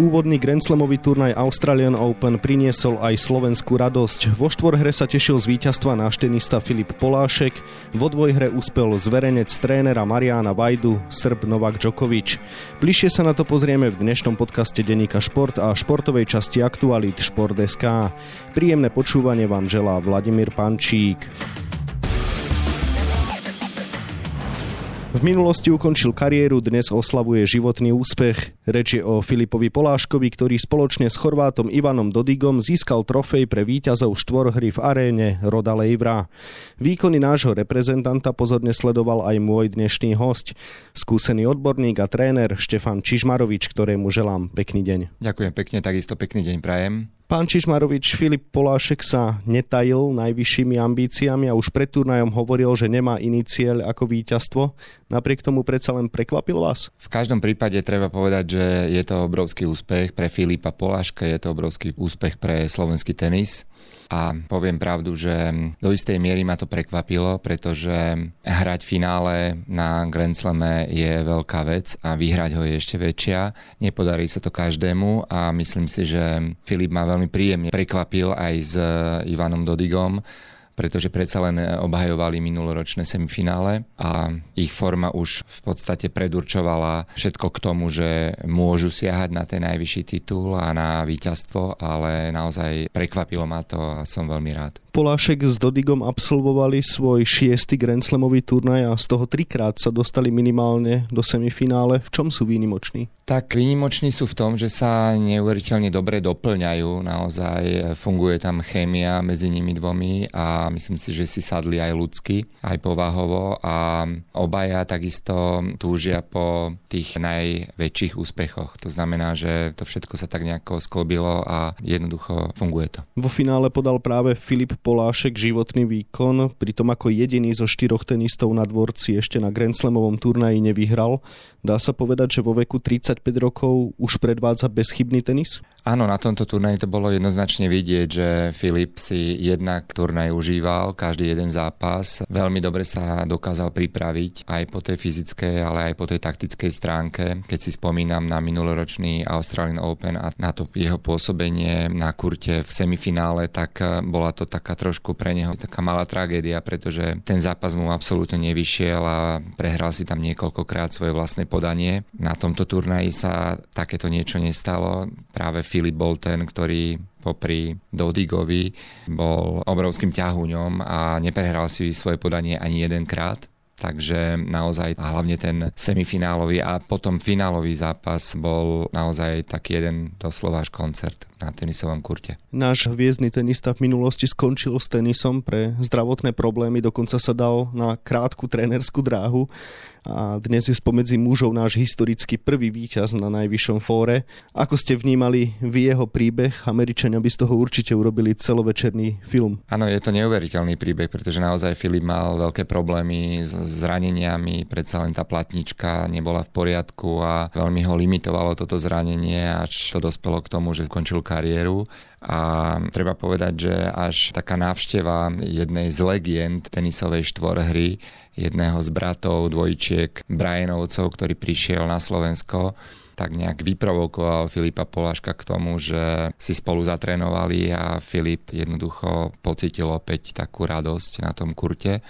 Úvodný Grand Slamový turnaj Australian Open priniesol aj slovenskú radosť. Vo štvorhre sa tešil z víťazstva náš tenista Filip Polášek, vo dvojhre uspel zverenec trénera Mariana Vajdu, Srb Novak Djokovic. Bližšie sa na to pozrieme v dnešnom podcaste Deníka Šport a športovej časti Aktualit Šport.sk. Príjemné počúvanie vám želá Vladimír Pančík. V minulosti ukončil kariéru, dnes oslavuje životný úspech. Reč je o Filipovi Poláškovi, ktorý spoločne s Chorvátom Ivanom Dodigom získal trofej pre víťazov štvorhry v aréne Roda Lejvra. Výkony nášho reprezentanta pozorne sledoval aj môj dnešný host, skúsený odborník a tréner Štefan Čižmarovič, ktorému želám pekný deň. Ďakujem pekne, takisto pekný deň prajem. Pán Čižmarovič, Filip Polášek sa netajil najvyššími ambíciami a už pred turnajom hovoril, že nemá iný cieľ ako víťazstvo. Napriek tomu predsa len prekvapil vás? V každom prípade treba povedať, že je to obrovský úspech pre Filipa Poláška, je to obrovský úspech pre slovenský tenis a poviem pravdu, že do istej miery ma to prekvapilo, pretože hrať finále na Grand Slame je veľká vec a vyhrať ho je ešte väčšia. Nepodarí sa to každému a myslím si, že Filip ma veľmi príjemne prekvapil aj s Ivanom Dodigom pretože predsa len obhajovali minuloročné semifinále a ich forma už v podstate predurčovala všetko k tomu, že môžu siahať na ten najvyšší titul a na víťazstvo, ale naozaj prekvapilo ma to a som veľmi rád. Polášek s Dodigom absolvovali svoj šiestý Grand Slamový turnaj a z toho trikrát sa dostali minimálne do semifinále. V čom sú výnimoční? Tak výnimoční sú v tom, že sa neuveriteľne dobre doplňajú. Naozaj funguje tam chémia medzi nimi dvomi a myslím si, že si sadli aj ľudsky, aj povahovo a obaja takisto túžia po tých najväčších úspechoch. To znamená, že to všetko sa tak nejako sklobilo a jednoducho funguje to. Vo finále podal práve Filip Polášek životný výkon, pritom ako jediný zo štyroch tenistov na dvorci ešte na Grand Slamovom turnaji nevyhral. Dá sa povedať, že vo veku 35 rokov už predvádza bezchybný tenis? Áno, na tomto turnaji to bolo jednoznačne vidieť, že Filip si jednak turnaj užíval, každý jeden zápas. Veľmi dobre sa dokázal pripraviť aj po tej fyzickej, ale aj po tej taktickej stránke. Keď si spomínam na minuloročný Australian Open a na to jeho pôsobenie na kurte v semifinále, tak bola to taká trošku pre neho taká malá tragédia, pretože ten zápas mu absolútne nevyšiel a prehral si tam niekoľkokrát svoje vlastné podanie. Na tomto turnaji sa takéto niečo nestalo. Práve Filip bol ten, ktorý popri Dodigovi bol obrovským ťahuňom a neprehral si svoje podanie ani jedenkrát. Takže naozaj a hlavne ten semifinálový a potom finálový zápas bol naozaj taký jeden doslova až koncert na tenisovom kurte. Náš hviezdny tenista v minulosti skončil s tenisom pre zdravotné problémy, dokonca sa dal na krátku trénerskú dráhu a dnes je spomedzi mužov náš historický prvý víťaz na najvyššom fóre. Ako ste vnímali vy jeho príbeh? Američania by z toho určite urobili celovečerný film. Áno, je to neuveriteľný príbeh, pretože naozaj Filip mal veľké problémy s zraneniami, predsa len tá platnička nebola v poriadku a veľmi ho limitovalo toto zranenie, až to dospelo k tomu, že skončil kariéru a treba povedať, že až taká návšteva jednej z legend tenisovej štvorhry, jedného z bratov, dvojčiek Brianovcov, ktorý prišiel na Slovensko, tak nejak vyprovokoval Filipa Poláška k tomu, že si spolu zatrénovali a Filip jednoducho pocitil opäť takú radosť na tom kurte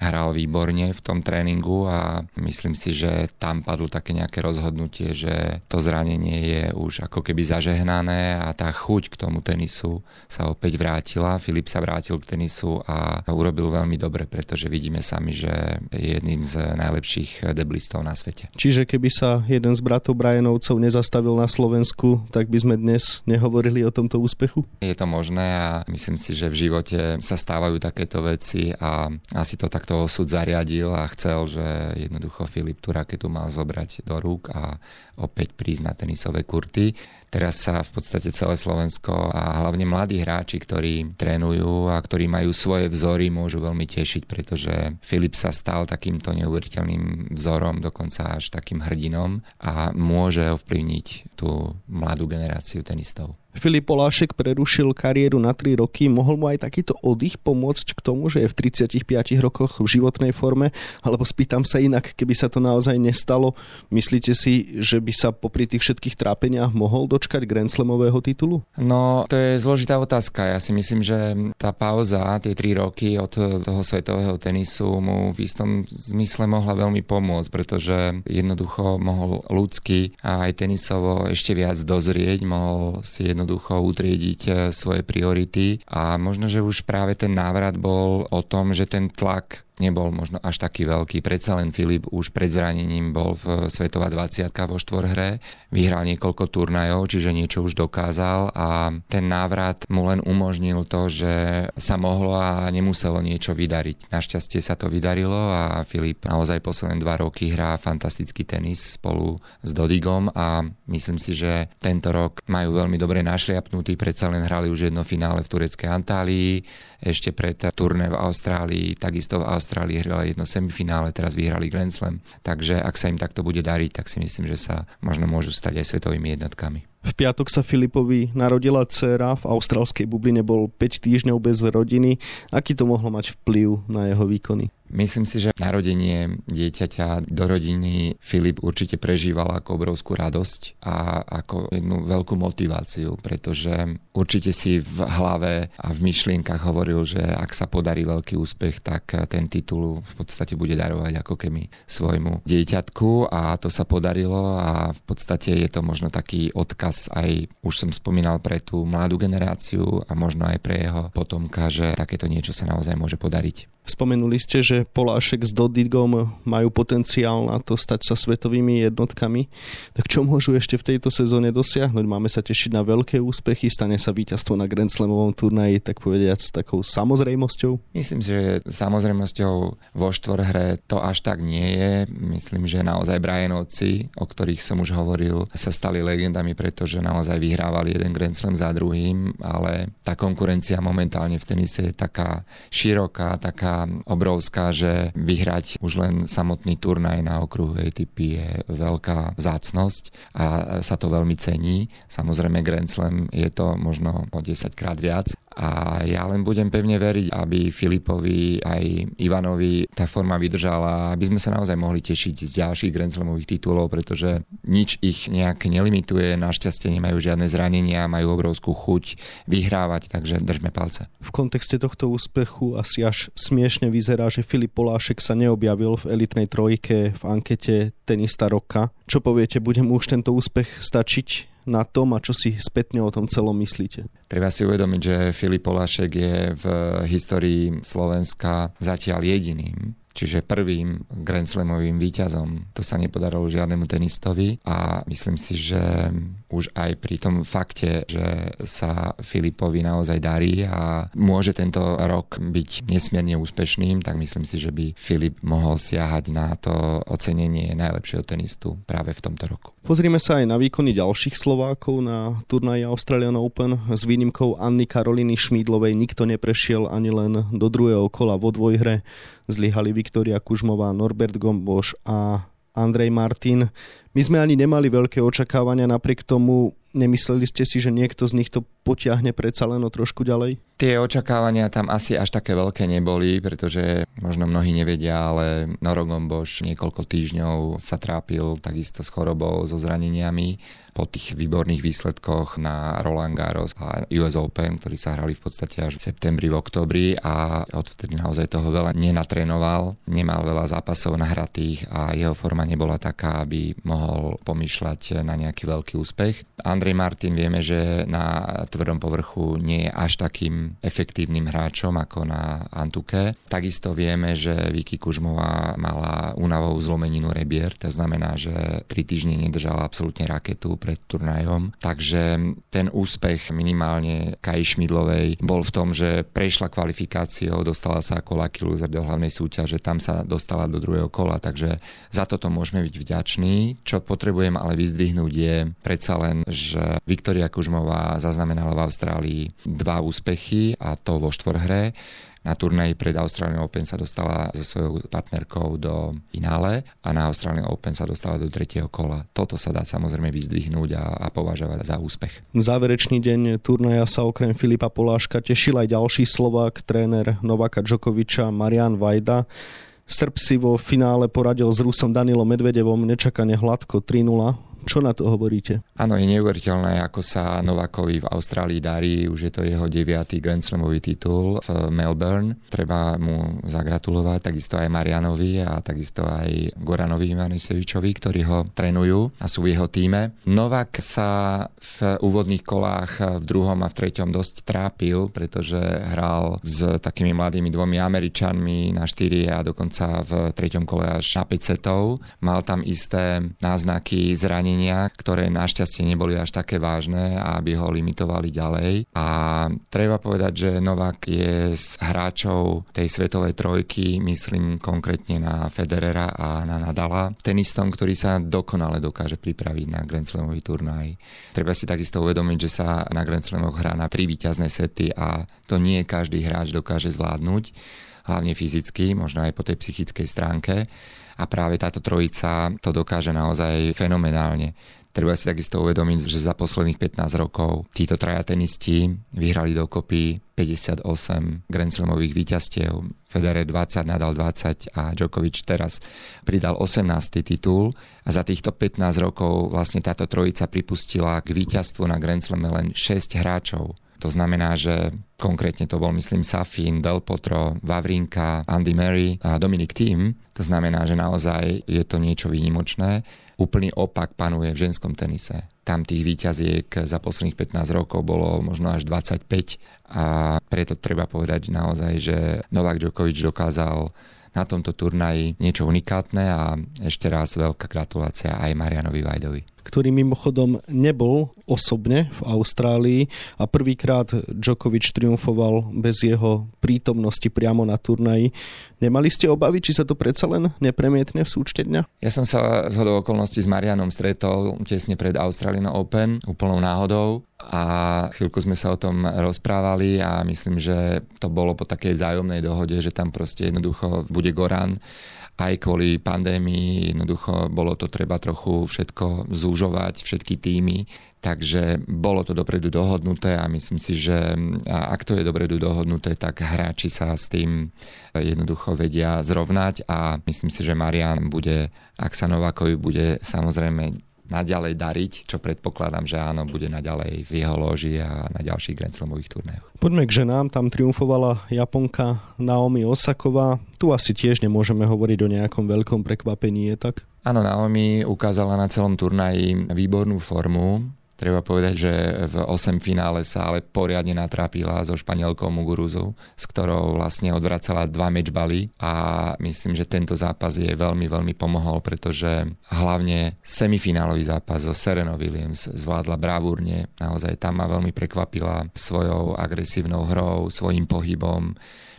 hral výborne v tom tréningu a myslím si, že tam padlo také nejaké rozhodnutie, že to zranenie je už ako keby zažehnané a tá chuť k tomu tenisu sa opäť vrátila. Filip sa vrátil k tenisu a urobil veľmi dobre, pretože vidíme sami, že je jedným z najlepších deblistov na svete. Čiže keby sa jeden z bratov Brianovcov nezastavil na Slovensku, tak by sme dnes nehovorili o tomto úspechu? Je to možné a myslím si, že v živote sa stávajú takéto veci a asi to tak takto osud zariadil a chcel, že jednoducho Filip tú raketu mal zobrať do rúk a opäť prísť na tenisové kurty. Teraz sa v podstate celé Slovensko a hlavne mladí hráči, ktorí trénujú a ktorí majú svoje vzory, môžu veľmi tešiť, pretože Filip sa stal takýmto neuveriteľným vzorom, dokonca až takým hrdinom a môže ovplyvniť tú mladú generáciu tenistov. Filip Polášek prerušil kariéru na 3 roky. Mohol mu aj takýto oddych pomôcť k tomu, že je v 35 rokoch v životnej forme? Alebo spýtam sa inak, keby sa to naozaj nestalo, myslíte si, že by sa popri tých všetkých trápeniach mohol dočkať dočkať Grand Slamového titulu? No, to je zložitá otázka. Ja si myslím, že tá pauza, tie tri roky od toho svetového tenisu mu v istom zmysle mohla veľmi pomôcť, pretože jednoducho mohol ľudsky a aj tenisovo ešte viac dozrieť, mohol si jednoducho utriediť eh, svoje priority a možno, že už práve ten návrat bol o tom, že ten tlak nebol možno až taký veľký. Predsa len Filip už pred zranením bol v Svetová 20 vo štvorhre, vyhral niekoľko turnajov, čiže niečo už dokázal a ten návrat mu len umožnil to, že sa mohlo a nemuselo niečo vydariť. Našťastie sa to vydarilo a Filip naozaj posledné dva roky hrá fantastický tenis spolu s Dodigom a myslím si, že tento rok majú veľmi dobre našliapnutý, predsa len hrali už jedno finále v tureckej Antálii, ešte pred turné v Austrálii, takisto v Austrálii hrali jedno semifinále, teraz vyhrali Grand Slam. Takže ak sa im takto bude dariť, tak si myslím, že sa možno môžu stať aj svetovými jednotkami. V piatok sa Filipovi narodila dcéra, v austrálskej bubline bol 5 týždňov bez rodiny. Aký to mohlo mať vplyv na jeho výkony? Myslím si, že narodenie dieťaťa do rodiny Filip určite prežíval ako obrovskú radosť a ako jednu veľkú motiváciu, pretože určite si v hlave a v myšlienkach hovoril, že ak sa podarí veľký úspech, tak ten titul v podstate bude darovať ako keby svojmu dieťatku a to sa podarilo a v podstate je to možno taký odkaz aj, už som spomínal, pre tú mladú generáciu a možno aj pre jeho potomka, že takéto niečo sa naozaj môže podariť. Spomenuli ste, že Polášek s Dodigom majú potenciál na to stať sa svetovými jednotkami. Tak čo môžu ešte v tejto sezóne dosiahnuť? Máme sa tešiť na veľké úspechy, stane sa víťazstvo na Grand Slamovom turnaji, tak povediať, s takou samozrejmosťou? Myslím, že samozrejmosťou vo štvorhre to až tak nie je. Myslím, že naozaj Brianovci, o ktorých som už hovoril, sa stali legendami, pretože naozaj vyhrávali jeden Grand Slam za druhým, ale tá konkurencia momentálne v tenise je taká široká, taká obrovská, že vyhrať už len samotný turnaj na okruhu ATP je veľká vzácnosť a sa to veľmi cení. Samozrejme Grand Slam je to možno o 10 krát viac a ja len budem pevne veriť, aby Filipovi aj Ivanovi tá forma vydržala, aby sme sa naozaj mohli tešiť z ďalších Grand Slamových titulov, pretože nič ich nejak nelimituje, našťastie nemajú žiadne zranenia, majú obrovskú chuť vyhrávať, takže držme palce. V kontexte tohto úspechu asi až smiešne vyzerá, že Filip Polášek sa neobjavil v elitnej trojke v ankete tenista roka. Čo poviete, bude mu už tento úspech stačiť? Na tom a čo si spätne o tom celom myslíte? Treba si uvedomiť, že Filip Polášek je v histórii Slovenska zatiaľ jediným čiže prvým Grand Slamovým víťazom. To sa nepodarilo žiadnemu tenistovi a myslím si, že už aj pri tom fakte, že sa Filipovi naozaj darí a môže tento rok byť nesmierne úspešným, tak myslím si, že by Filip mohol siahať na to ocenenie najlepšieho tenistu práve v tomto roku. Pozrime sa aj na výkony ďalších Slovákov na turnaji Australian Open s výnimkou Anny Karoliny Šmídlovej. Nikto neprešiel ani len do druhého kola vo dvojhre. Zlyhali Viktoria Kužmová, Norbert Gomboš a Andrej Martin. My sme ani nemali veľké očakávania, napriek tomu nemysleli ste si, že niekto z nich to potiahne predsa len o trošku ďalej? Tie očakávania tam asi až také veľké neboli, pretože možno mnohí nevedia, ale Noro Gomboš niekoľko týždňov sa trápil takisto s chorobou, so zraneniami po tých výborných výsledkoch na Roland Garros a US Open, ktorí sa hrali v podstate až v septembri, v oktobri a odvtedy naozaj toho veľa nenatrénoval, nemal veľa zápasov nahratých a jeho forma nebola taká, aby mohol pomýšľať na nejaký veľký úspech. Andrej Martin vieme, že na tvrdom povrchu nie je až takým efektívnym hráčom ako na Antuke. Takisto vieme, že Vicky Kužmová mala únavovú zlomeninu rebier, to znamená, že tri týždne nedržala absolútne raketu, pred turnajom. Takže ten úspech minimálne Kaj Šmidlovej bol v tom, že prešla kvalifikáciou, dostala sa ako lucky loser do hlavnej súťaže, tam sa dostala do druhého kola, takže za toto môžeme byť vďační. Čo potrebujem ale vyzdvihnúť je predsa len, že Viktoria Kužmová zaznamenala v Austrálii dva úspechy a to vo štvorhre na turnaji pred Australian Open sa dostala so svojou partnerkou do finále a na Australian Open sa dostala do tretieho kola. Toto sa dá samozrejme vyzdvihnúť a, a považovať za úspech. Záverečný deň turnaja sa okrem Filipa Poláška tešil aj ďalší Slovák, tréner Novaka Džokoviča Marian Vajda. Srb si vo finále poradil s Rusom Danilom Medvedevom nečakane hladko 3-0 Čo na to hovoríte? Áno, je neuveriteľné, ako sa Novakovi v Austrálii darí. Už je to jeho deviatý Grand Slamový titul v Melbourne. Treba mu zagratulovať, takisto aj Marianovi a takisto aj Goranovi Ivanisevičovi, ktorí ho trénujú a sú v jeho týme. Novak sa v úvodných kolách v druhom a v treťom dosť trápil, pretože hral s takými mladými dvomi Američanmi na 4 a dokonca v treťom kole až na 5 setov. Mal tam isté náznaky zranenia, ktoré našťastie neboli až také vážne, aby ho limitovali ďalej. A treba povedať, že Novak je z hráčov tej svetovej trojky, myslím konkrétne na Federera a na Nadala, tenistom, ktorý sa dokonale dokáže pripraviť na Grand Slamový turnaj. Treba si takisto uvedomiť, že sa na Grand Slamoch hrá na tri víťazné sety a to nie každý hráč dokáže zvládnuť hlavne fyzicky, možno aj po tej psychickej stránke. A práve táto trojica to dokáže naozaj fenomenálne. Treba si takisto uvedomiť, že za posledných 15 rokov títo traja tenisti vyhrali dokopy 58 Grand Slamových víťazstiev. Federer 20, Nadal 20 a Djokovic teraz pridal 18. titul a za týchto 15 rokov vlastne táto trojica pripustila k víťazstvu na Grand Slame len 6 hráčov. To znamená, že konkrétne to bol, myslím, Safin, Del Potro, Vavrinka, Andy Murray a Dominic Thiem. To znamená, že naozaj je to niečo výnimočné. Úplný opak panuje v ženskom tenise. Tam tých výťaziek za posledných 15 rokov bolo možno až 25 a preto treba povedať naozaj, že Novak Djokovic dokázal na tomto turnaji niečo unikátne a ešte raz veľká gratulácia aj Marianovi Vajdovi ktorý mimochodom nebol osobne v Austrálii a prvýkrát Djokovic triumfoval bez jeho prítomnosti priamo na turnaji. Nemali ste obavy, či sa to predsa len nepremietne v súčte dňa? Ja som sa z hodou okolností s Marianom stretol tesne pred Australian Open, úplnou náhodou a chvíľku sme sa o tom rozprávali a myslím, že to bolo po takej vzájomnej dohode, že tam proste jednoducho bude Goran aj kvôli pandémii jednoducho bolo to treba trochu všetko zúžovať, všetky týmy, takže bolo to dopredu dohodnuté a myslím si, že ak to je dopredu dohodnuté, tak hráči sa s tým jednoducho vedia zrovnať a myslím si, že Marian bude, ak sa Novákovi bude samozrejme naďalej dariť, čo predpokladám, že áno, bude naďalej v jeho loži a na ďalších Grand Slamových turnajoch. Poďme k ženám, tam triumfovala Japonka Naomi Osaková. Tu asi tiež nemôžeme hovoriť o nejakom veľkom prekvapení, je tak? Áno, Naomi ukázala na celom turnaji výbornú formu. Treba povedať, že v 8 finále sa ale poriadne natrápila so Španielkou Muguruzou, s ktorou vlastne odvracala dva mečbaly a myslím, že tento zápas jej veľmi, veľmi pomohol, pretože hlavne semifinálový zápas so Serena Williams zvládla bravúrne. Naozaj tam ma veľmi prekvapila svojou agresívnou hrou, svojim pohybom.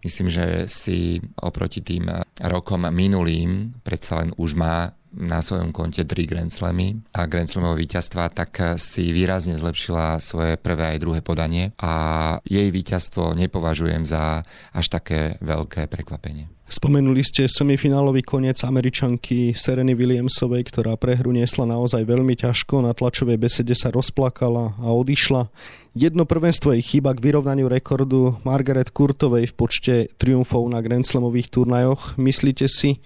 Myslím, že si oproti tým rokom minulým predsa len už má na svojom konte tri Grand Slamy a Grand Slamové víťazstva, tak si výrazne zlepšila svoje prvé aj druhé podanie a jej víťazstvo nepovažujem za až také veľké prekvapenie. Spomenuli ste semifinálový koniec američanky Sereny Williamsovej, ktorá prehru niesla naozaj veľmi ťažko. Na tlačovej besede sa rozplakala a odišla. Jedno prvenstvo jej chýba k vyrovnaniu rekordu Margaret Kurtovej v počte triumfov na Grand Slamových turnajoch. Myslíte si,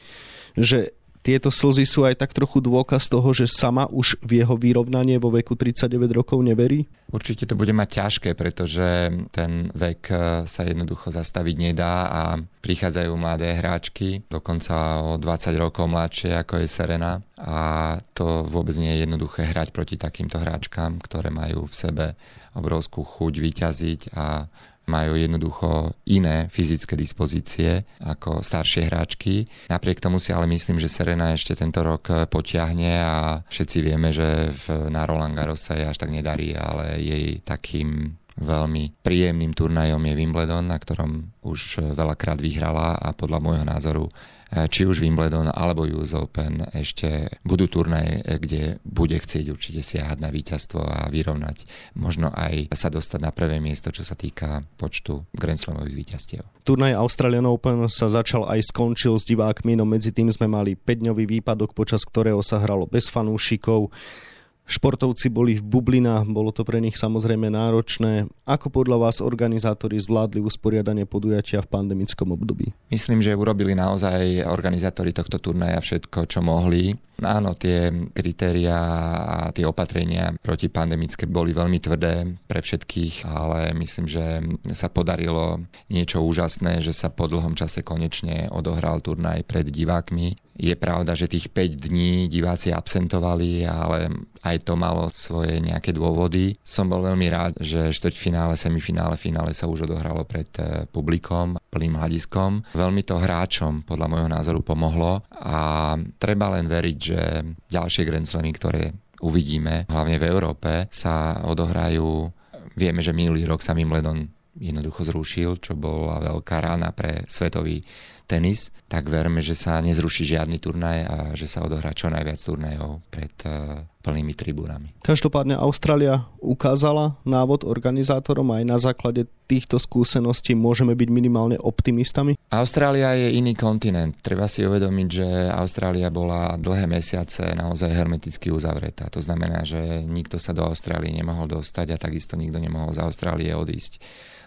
že tieto slzy sú aj tak trochu dôkaz toho, že sama už v jeho vyrovnanie vo veku 39 rokov neverí? Určite to bude mať ťažké, pretože ten vek eh, sa jednoducho zastaviť nedá a prichádzajú mladé hráčky, dokonca o 20 rokov mladšie ako je Serena a to vôbec nie je jednoduché hrať proti takýmto hráčkám, ktoré majú v sebe obrovskú chuť vyťaziť a majú jednoducho iné fyzické dispozície ako staršie hráčky. Napriek tomu si ale myslím, že Serena ešte tento rok potiahne a všetci vieme, že v, na Roland Garros sa jej až tak nedarí, ale jej takým veľmi príjemným turnajom je Wimbledon, na ktorom už veľakrát vyhrala a podľa môjho názoru E, či už Wimbledon alebo US Open ešte budú turnaje, e, kde bude chcieť určite siahať na víťazstvo a vyrovnať. Možno aj sa dostať na prvé miesto, čo sa týka počtu Grand Slamových víťazstiev. Turnaj Australian Open sa začal aj skončil s divákmi, no medzi tým sme mali 5-dňový výpadok, počas ktorého sa hralo bez fanúšikov. Športovci boli v bublinách, bolo to pre nich samozrejme náročné. Ako podľa vás organizátori zvládli usporiadanie podujatia v pandemickom období? Myslím, že urobili naozaj organizátori tohto turnaja všetko, čo mohli. Áno, tie kritéria a tie opatrenia protipandemické boli veľmi tvrdé pre všetkých, ale myslím, že sa podarilo niečo úžasné, že sa po dlhom čase konečne odohral turnaj pred divákmi. Je pravda, že tých 5 dní diváci absentovali, ale aj to malo svoje nejaké dôvody. Som bol veľmi rád, že štvrťfinále, semifinále, finále sa už odohralo pred eh, publikom, plným hľadiskom. Veľmi to hráčom podľa môjho názoru pomohlo a treba len veriť, že ďalšie Grand Slamy, ktoré uvidíme, hlavne v Európe, sa odohrajú. Vieme, že minulý rok sa Wimbledon jednoducho zrušil, čo bola veľká rána pre svetový tenis, tak verme, že sa nezruší žiadny turnaj a že sa odohrá čo najviac turnajov pred uh, plnými tribúnami. Každopádne Austrália ukázala návod organizátorom aj na základe týchto skúseností môžeme byť minimálne optimistami? Austrália je iný kontinent. Treba si uvedomiť, že Austrália bola dlhé mesiace naozaj hermeticky uzavretá. To znamená, že nikto sa do Austrálie nemohol dostať a takisto nikto nemohol z Austrálie odísť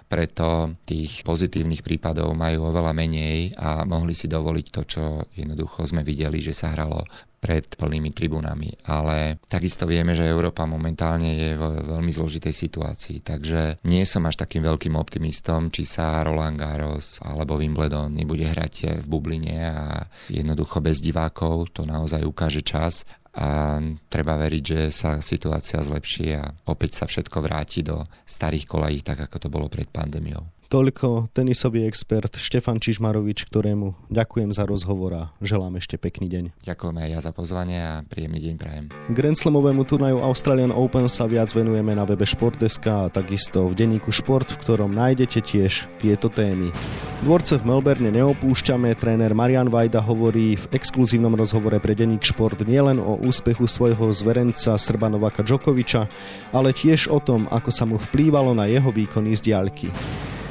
preto tých pozitívnych prípadov majú oveľa menej a mohli si dovoliť to, čo jednoducho sme videli, že sa hralo pred plnými tribunami. Ale takisto vieme, že Európa momentálne je v veľmi zložitej situácii, takže nie som až takým veľkým optimistom, či sa Roland Garros alebo Wimbledon nebude hrať v bubline a jednoducho bez divákov, to naozaj ukáže čas a treba veriť, že sa situácia zlepší a opäť sa všetko vráti do starých kolají, tak ako to bolo pred pandémiou. Toľko tenisový expert Štefan Čižmarovič, ktorému ďakujem za rozhovor a želám ešte pekný deň. Ďakujem aj ja za pozvanie a príjemný deň prajem. Grand Slamovému turnaju Australian Open sa viac venujeme na webe Športdeska a takisto v denníku Šport, v ktorom nájdete tiež tieto témy. Dvorce v Melbourne neopúšťame, tréner Marian Vajda hovorí v exkluzívnom rozhovore pre denník Šport nielen o úspechu svojho zverenca Srba Novaka Džokoviča, ale tiež o tom, ako sa mu vplývalo na jeho výkony z diaľky.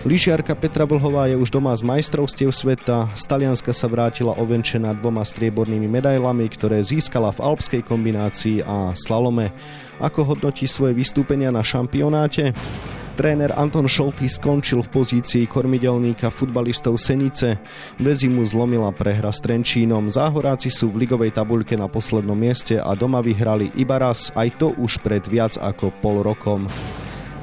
Lyžiarka Petra Vlhová je už doma z majstrovstiev sveta. Z Talianska sa vrátila ovenčená dvoma striebornými medailami, ktoré získala v alpskej kombinácii a slalome. Ako hodnotí svoje vystúpenia na šampionáte? Tréner Anton Šolty skončil v pozícii kormidelníka futbalistov Senice. Bez mu zlomila prehra s Trenčínom. Záhoráci sú v ligovej tabuľke na poslednom mieste a doma vyhrali iba raz, aj to už pred viac ako pol rokom.